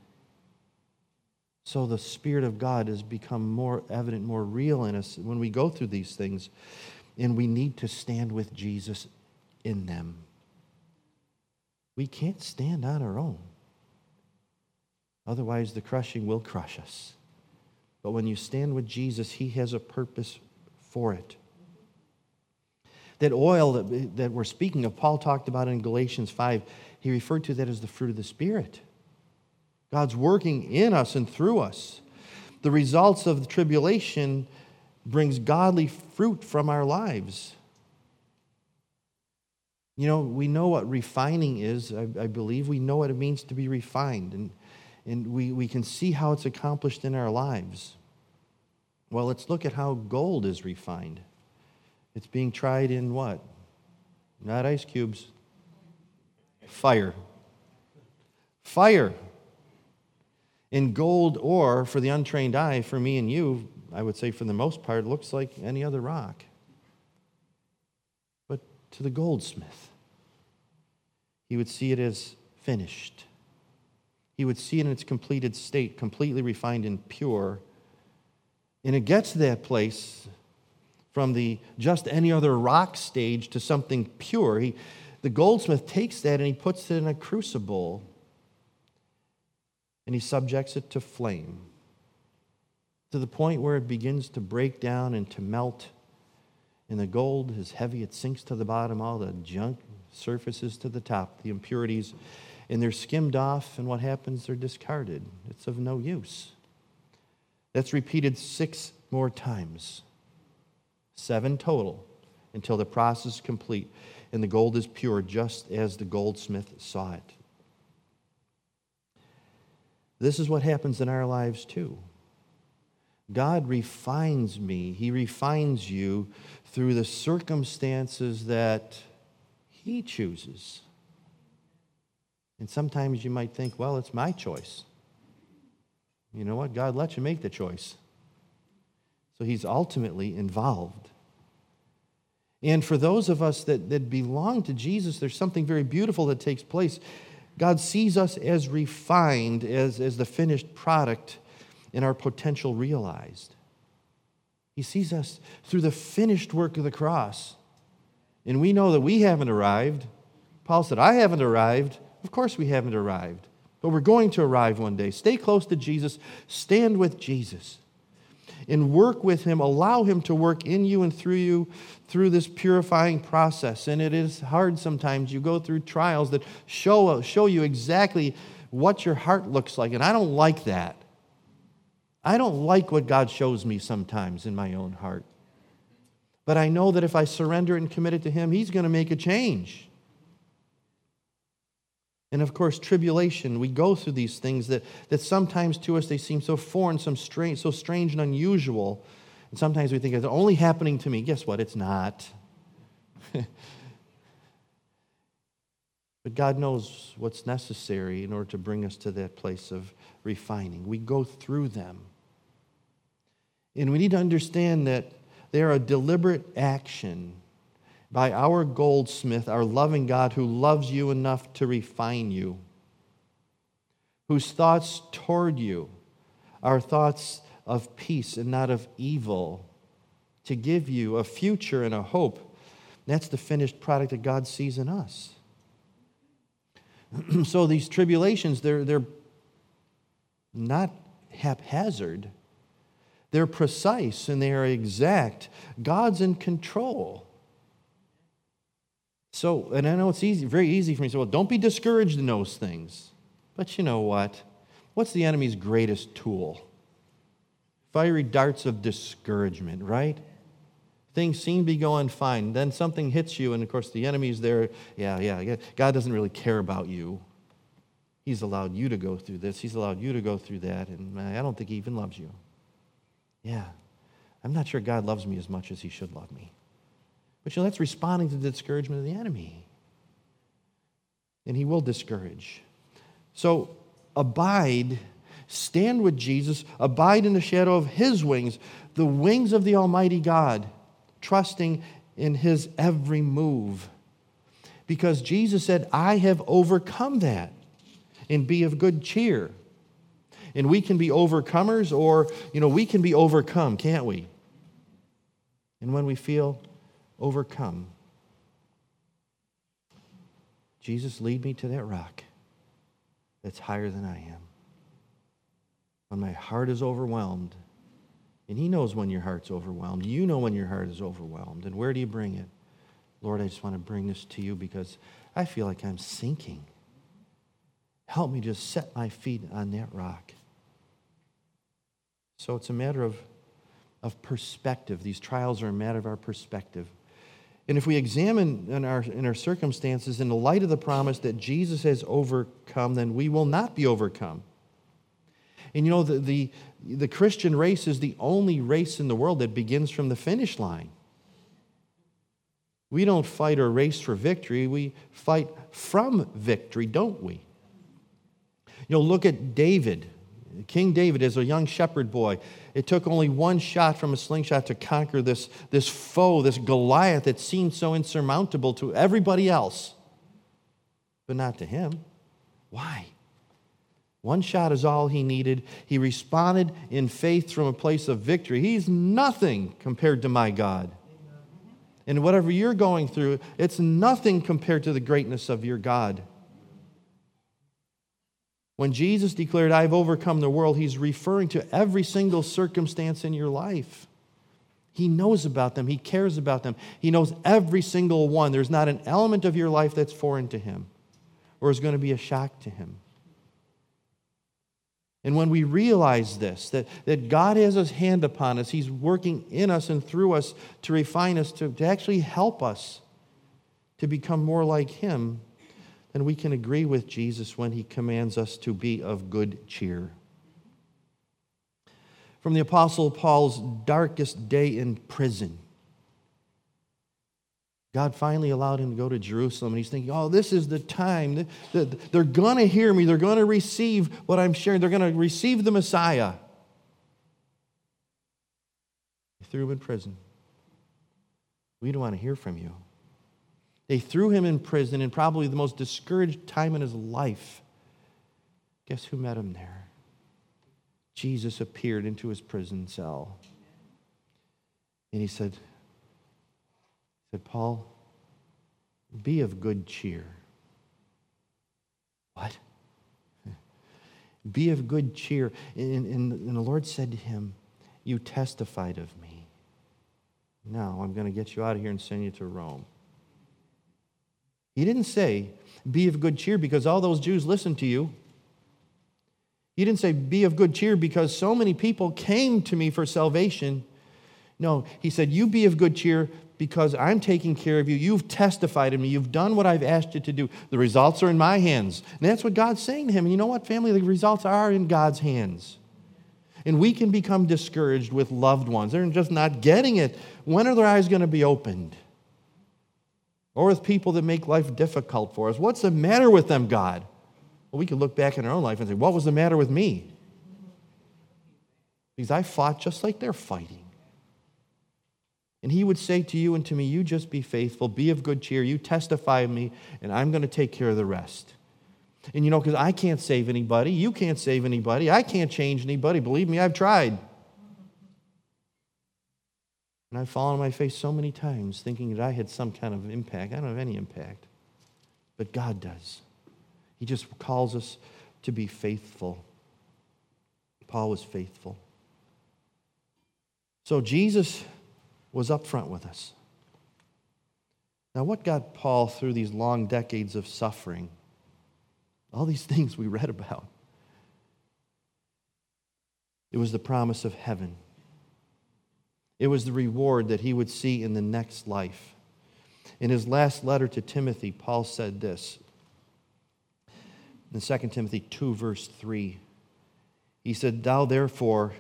So the Spirit of God has become more evident, more real in us when we go through these things. And we need to stand with Jesus in them. We can't stand on our own. Otherwise, the crushing will crush us. But when you stand with Jesus, He has a purpose for it. That oil that, that we're speaking of, Paul talked about in Galatians 5, he referred to that as the fruit of the Spirit. God's working in us and through us. The results of the tribulation brings godly fruit from our lives. You know, we know what refining is, I, I, believe. We know what it means to be refined, and, and we, we can see how it's accomplished in our lives. Well, let's look at how gold is refined. It's being tried in what? Not ice cubes. Fire. Fire. In gold ore, for the untrained eye, for me and you, I would say for the most part, looks like any other rock. But to the goldsmith, he would see it as finished. He would see it in its completed state, completely refined and pure. And it gets to that place from the just any other rock stage to something pure. He, the goldsmith takes that and he puts it in a crucible and he subjects it to flame to the point where it begins to break down and to melt. And the gold is heavy, it sinks to the bottom, all the junk surfaces to the top, the impurities, and they're skimmed off, and what happens? They're discarded. It's of no use. That's repeated six more times, seven total, until the process is complete and the gold is pure, just as the goldsmith saw it. This is what happens in our lives too. God refines me, He refines you through the circumstances that He chooses. And sometimes you might think, well, it's my choice. You know what? God lets you make the choice. So He's ultimately involved. And for those of us that, that belong to Jesus, there's something very beautiful that takes place. God sees us as refined, as, as the finished product, and our potential realized. He sees us through the finished work of the cross. And we know that we haven't arrived. Paul said, I haven't arrived. Of course, we haven't arrived. But we're going to arrive one day. Stay close to Jesus, stand with Jesus and work with Him. Allow Him to work in you and through you through this purifying process. And it is hard sometimes. You go through trials that show, show you exactly what your heart looks like. And I don't like that. I don't like what God shows me sometimes in my own heart. But I know that if I surrender and commit it to Him, He's going to make a change. And of course, tribulation, we go through these things that, that sometimes to us they seem so foreign, some strange, so strange and unusual. And sometimes we think it's only happening to me. Guess what? It's not. but God knows what's necessary in order to bring us to that place of refining. We go through them. And we need to understand that they're a deliberate action by our goldsmith, our loving God who loves you enough to refine you, whose thoughts toward you are thoughts of peace and not of evil, to give you a future and a hope. That's the finished product that God sees in us. so these tribulations, they're, they're not haphazard. They're precise and they are exact. God's in control. So, and I know it's easy, very easy for me to say, well, don't be discouraged in those things. But you know what? What's the enemy's greatest tool? Fiery darts of discouragement, right? Things seem to be going fine. Then something hits you, and of course, the enemy's there. Yeah, yeah, God doesn't really care about you. He's allowed you to go through this, He's allowed you to go through that, and I don't think He even loves you. Yeah, I'm not sure God loves me as much as He should love me. But you know, that's responding to the discouragement of the enemy. And he will discourage. So abide, stand with Jesus, abide in the shadow of his wings, the wings of the Almighty God, trusting in his every move. Because Jesus said, I have overcome that, and be of good cheer. And we can be overcomers, or, you know, we can be overcome, can't we? And when we feel overcome. Jesus, lead me to that rock that's higher than I am. when my heart is overwhelmed, and He knows when your heart's overwhelmed. You know when your heart is overwhelmed. And where do you bring it? Lord, I just want to bring this to you because I feel like I'm sinking. Help me just set my feet on that rock. So it's a matter of, of perspective. These trials are a matter of our perspective. And if we examine in our, in our circumstances in the light of the promise that Jesus has overcome, then we will not be overcome. And you know, the, the, the Christian race is the only race in the world that begins from the finish line. We don't fight or race for victory, we fight from victory, don't we? You know, look at David, King David as a young shepherd boy. It took only one shot from a slingshot to conquer this, this foe, this Goliath that seemed so insurmountable to everybody else, but not to him. Why? One shot is all he needed. He responded in faith from a place of victory. He's nothing compared to my God. And whatever you're going through, it's nothing compared to the greatness of your God. When Jesus declared, I've overcome the world, he's referring to every single circumstance in your life. He knows about them, he cares about them, he knows every single one. There's not an element of your life that's foreign to him or is going to be a shock to him. And when we realize this, that, that God has his hand upon us, he's working in us and through us to refine us, to, to actually help us to become more like him, then we can agree with Jesus when he commands us to be of good cheer. From the Apostle Paul's darkest day in prison, God finally allowed him to go to Jerusalem, and he's thinking, oh, this is the time. They're going to hear me. They're going to receive what I'm sharing. They're going to receive the Messiah. They threw him in prison. We don't want to hear from you. They threw him in prison in probably the most discouraged time in his life. Guess who met him there? Jesus appeared into his prison cell. And he said, said, Paul, be of good cheer. What? Be of good cheer. And, and, and, the Lord said to him, You testified of me. Now I'm going to get you out of here and send you to Rome. He didn't say, Be of good cheer because all those Jews listened to you. He didn't say, Be of good cheer because so many people came to me for salvation. No, he said, You be of good cheer because I'm taking care of you. You've testified to me. You've done what I've asked you to do. The results are in my hands. And that's what God's saying to him. And you know what, family? The results are in God's hands. And we can become discouraged with loved ones. They're just not getting it. When are their eyes going to be opened? Or with people that make life difficult for us. What's the matter with them, God? Well, we could look back in our own life and say, What was the matter with me? Because I fought just like they're fighting. And he would say to you and to me, You just be faithful, be of good cheer, you testify of me, and I'm going to take care of the rest. And you know, because I can't save anybody, you can't save anybody, I can't change anybody. Believe me, I've tried. And I've fallen on my face so many times thinking that I had some kind of impact. I don't have any impact. But God does. He just calls us to be faithful. Paul was faithful. So Jesus was up front with us. Now, what got Paul through these long decades of suffering? All these things we read about. It was the promise of heaven. It was the reward that he would see in the next life. In his last letter to Timothy, Paul said this in 2 Timothy 2, verse 3. He said, Thou therefore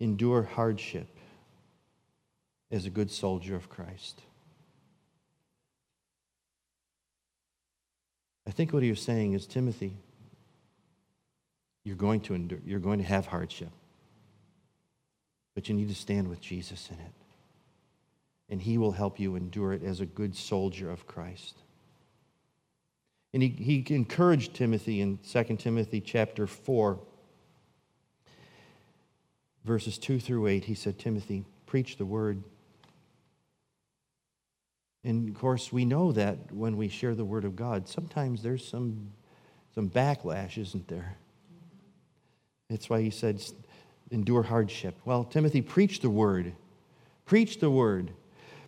endure hardship as a good soldier of Christ. I think what he was saying is Timothy, you're going to endure, you're going to have hardship. But you need to stand with Jesus in it. And he will help you endure it as a good soldier of Christ. And he, he encouraged Timothy in 2 Timothy chapter 4, verses 2 through 8. He said, Timothy, preach the word. And of course, we know that when we share the Word of God, sometimes there's some, some backlash, isn't there? That's why he said, endure hardship. Well, Timothy, preach the word. Preach the word.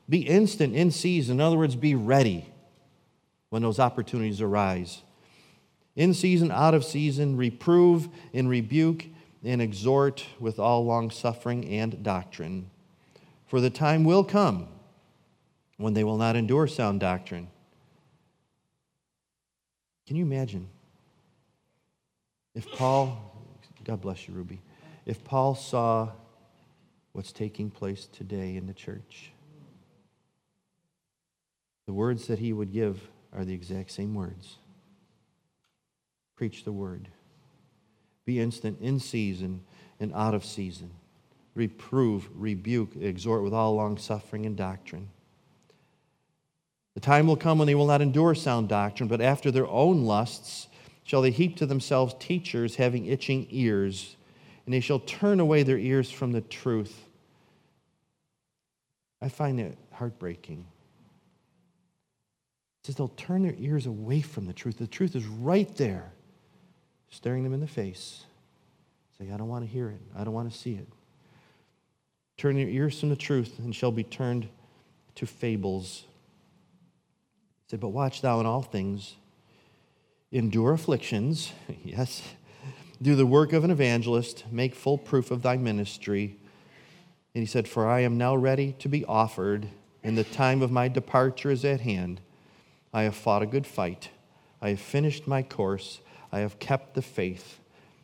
Be instant in season. In other words, be ready when those opportunities arise. In season, out of season, reprove and rebuke and exhort with all long suffering and doctrine. For the time will come when they will not endure sound doctrine. Can you imagine if Paul, God bless you, Ruby, if Paul saw what's taking place today in the church? The words that he would give are the exact same words. Preach the word. Be instant in season and out of season. Reprove, rebuke, exhort with all long suffering and doctrine. The time will come when they will not endure sound doctrine, but after their own lusts shall they heap to themselves teachers having itching ears, and they shall turn away their ears from the truth. I find that heartbreaking. It says they'll turn their ears away from the truth. The truth is right there, staring them in the face. Say, I don't want to hear it. I don't want to see it. Turn your ears from the truth and shall be turned to fables. Said, But watch thou in all things, endure afflictions, yes, do the work of an evangelist, make full proof of thy ministry. And he said, For I am now ready to be offered, and the time of my departure is at hand. I have fought a good fight. I have finished my course. I have kept the faith.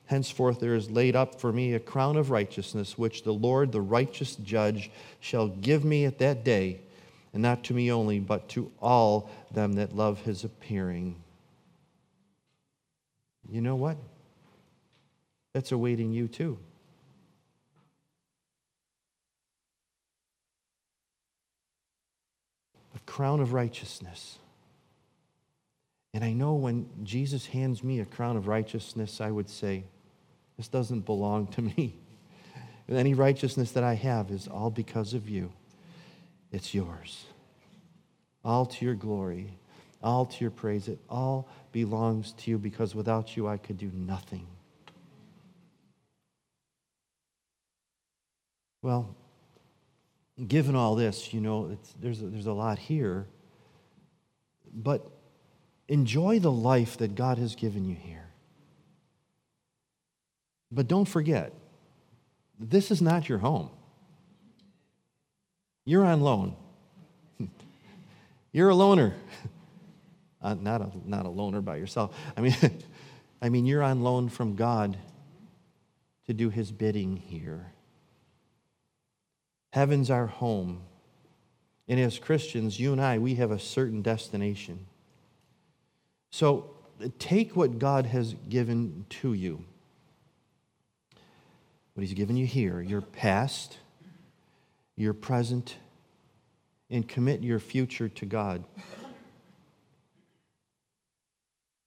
Henceforth there is laid up for me a crown of righteousness, which the Lord, the righteous judge, shall give me at that day, and not to me only, but to all them that love his appearing. You know what? That's awaiting you too. A crown of righteousness. And I know when Jesus hands me a crown of righteousness, I would say, This doesn't belong to me. Any righteousness that I have is all because of you. It's yours. All to your glory, all to your praise. It all belongs to you because without you, I could do nothing. Well, given all this, you know, there's, a, there's a lot here. But Enjoy the life that God has given you here. But don't forget, this is not your home. You're on loan. You're a loner. Uh, not, a, not a loner by yourself. I mean, I mean, you're on loan from God to do his bidding here. Heaven's our home. And as Christians, you and I, we have a certain destination. So take what God has given to you, what He's given you here, your past, your present, and commit your future to God.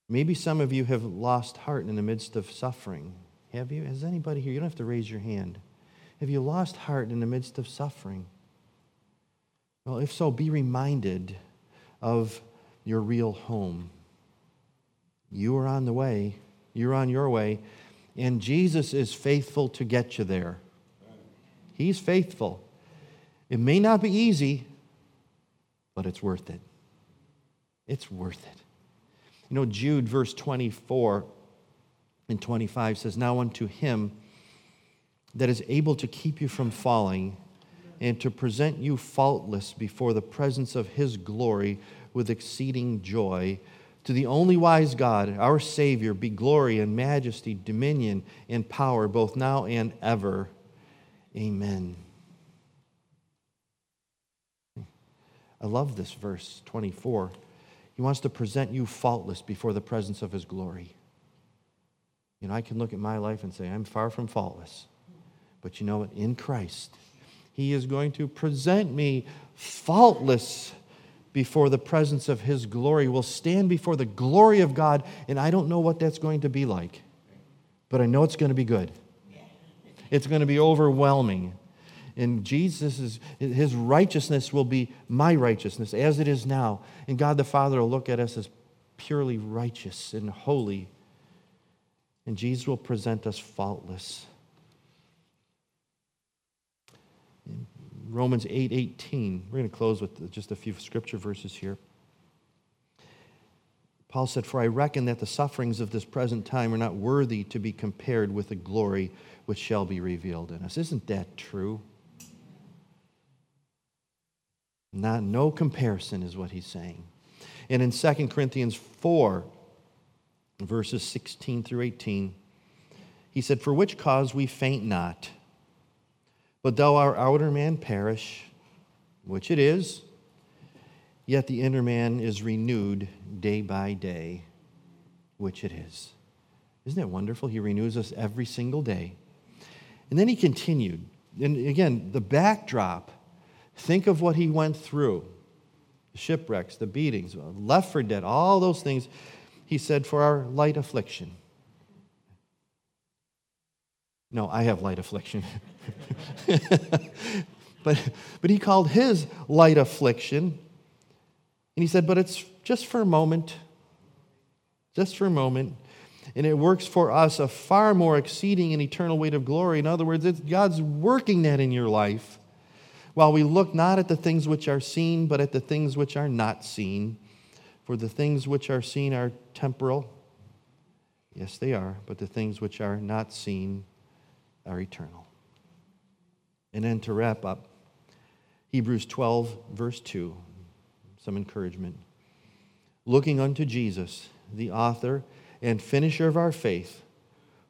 Maybe some of you have lost heart in the midst of suffering. Have you? Has anybody here? You don't have to raise your hand. Have you lost heart in the midst of suffering? Well, if so, be reminded of your real home. You are on the way, you're on your way, and Jesus is faithful to get you there. He's faithful. It may not be easy, but it's worth it. It's worth it. You know, Jude, verse 24 and 25 says, Now unto him that is able to keep you from falling and to present you faultless before the presence of his glory with exceeding joy to the only wise God, our Savior, be glory and majesty, dominion and power, both now and ever. Amen. I love this verse 24. He wants to present you faultless before the presence of His glory. You know, I can look at my life and say, I'm far from faultless. But you know what? In Christ, He is going to present me faultless before the presence of His glory. We'll stand before the glory of God, and I don't know what that's going to be like, but I know it's going to be good. It's going to be overwhelming. And Jesus is, his righteousness will be my righteousness as it is now. And God the Father will look at us as purely righteous and holy. And Jesus will present us faultless. Romans 8 we're going to close with just a few scripture verses here. Paul said, For I reckon that the sufferings of this present time are not worthy to be compared with the glory which shall be revealed in us. Isn't that true? Not, no comparison is what he's saying. And in 2 Corinthians 4, verses 16 through 18, he said, For which cause we faint not, but though our outer man perish, which it is, yet the inner man is renewed day by day, which it is. Isn't it wonderful? He renews us every single day. And then he continued. And again, the backdrop Think of what he went through the shipwrecks, the beatings, left for dead, all those things. He said, for our light affliction. No, I have light affliction. but, but he called his light affliction. And he said, but it's just for a moment. Just for a moment. And it works for us a far more exceeding and eternal weight of glory. In other words, God's working that in your life while we look not at the things which are seen, but at the things which are not seen. For the things which are seen are temporal. Yes, they are, but the things which are not seen are eternal. And then to wrap up, Hebrews 12, verse 2, some encouragement. Looking unto Jesus, the author and finisher of our faith,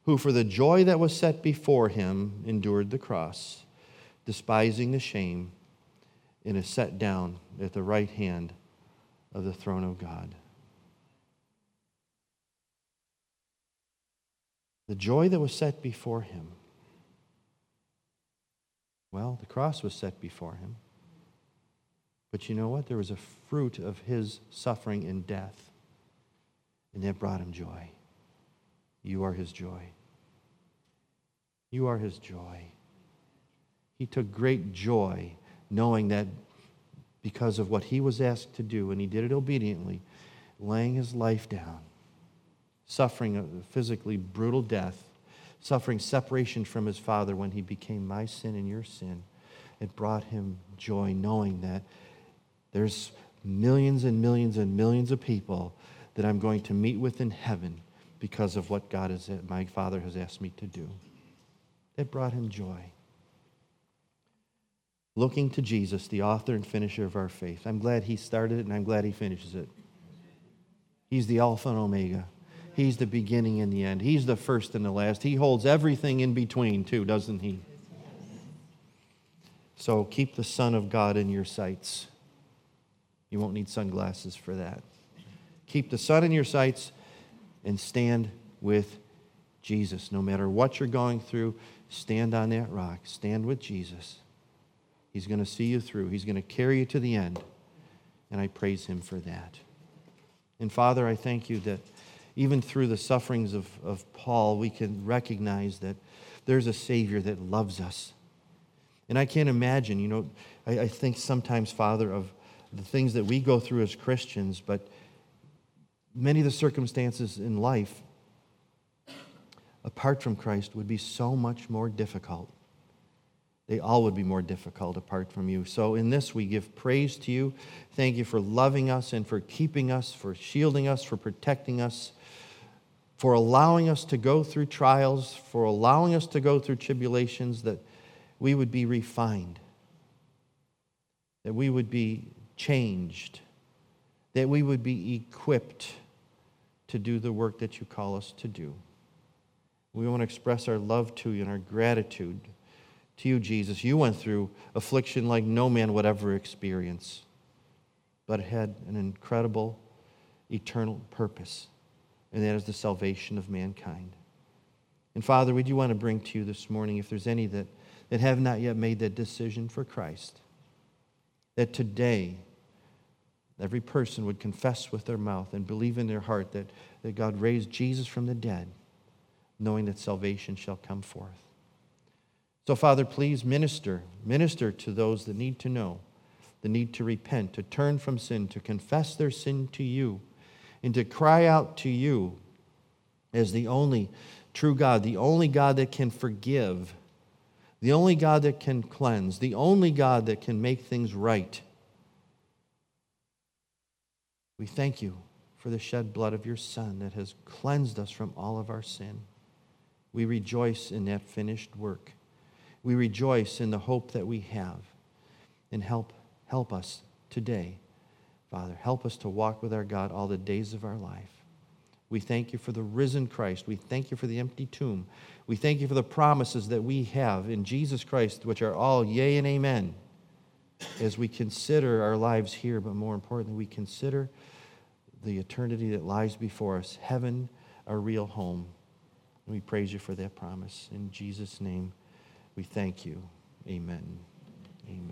who for the joy that was set before him endured the cross despising the shame, and is set down at the right hand of the throne of God. The joy that was set before him. Well, the cross was set before him. But you know what? There was a fruit of his suffering and death, and it brought him joy. You are his joy. You are his joy. He took great joy knowing that because of what he was asked to do, and he did it obediently, laying his life down, suffering a physically brutal death, suffering separation from his father when he became my sin and your sin. It brought him joy knowing that there's millions and millions and millions of people that I'm going to meet with in heaven because of what God has, my Father has asked me to do. It brought him joy looking to Jesus, the author and finisher of our faith. I'm glad he started it and I'm glad he finishes it. He's the Alpha and Omega. He's the beginning and the end. He's the first and the last. He holds everything in between, too, doesn't he? So keep the Son of God in your sights. You won't need sunglasses for that. Keep the Son in your sights and stand with Jesus. No matter what you're going through, stand on that rock. Stand with Jesus. He's going to see you through. He's going to carry you to the end. And I praise him for that. And Father, I thank you that even through the sufferings of, of Paul, we can recognize that there's a Savior that loves us. And I can't imagine, you know, I, I think sometimes, Father, of the things that we go through as Christians, but many of the circumstances in life apart from Christ would be so much more difficult they all would be more difficult apart from you. So, in this, we give praise to you. Thank you for loving us and for keeping us, for shielding us, for protecting us, for allowing us to go through trials, for allowing us to go through tribulations, that we would be refined, that we would be changed, that we would be equipped to do the work that you call us to do. We want to express our love to you and our gratitude to you, Jesus. You went through affliction like no man would ever experience, but it had an incredible, eternal purpose, and that is the salvation of mankind. And Father, we do want to bring to you this morning, if there's any that, that have not yet made that decision for Christ, that today every person would confess with their mouth and believe in their heart that, that God raised Jesus from the dead, knowing that salvation shall come forth. So, Father, please minister. Minister to those that need to know, the need to repent, to turn from sin, to confess their sin to you, and to cry out to you as the only true God, the only God that can forgive, the only God that can cleanse, the only God that can make things right. We thank you for the shed blood of your Son that has cleansed us from all of our sin. We rejoice in that finished work. We rejoice in the hope that we have. And help, help us today, Father. Help us to walk with our God all the days of our life. We thank you for the risen Christ. We thank you for the empty tomb. We thank you for the promises that we have in Jesus Christ, which are all yea and amen, as we consider our lives here, but more importantly, we consider the eternity that lies before us, heaven, a real home. We praise you for that promise. In Jesus' name, we thank you. Amen. Amen.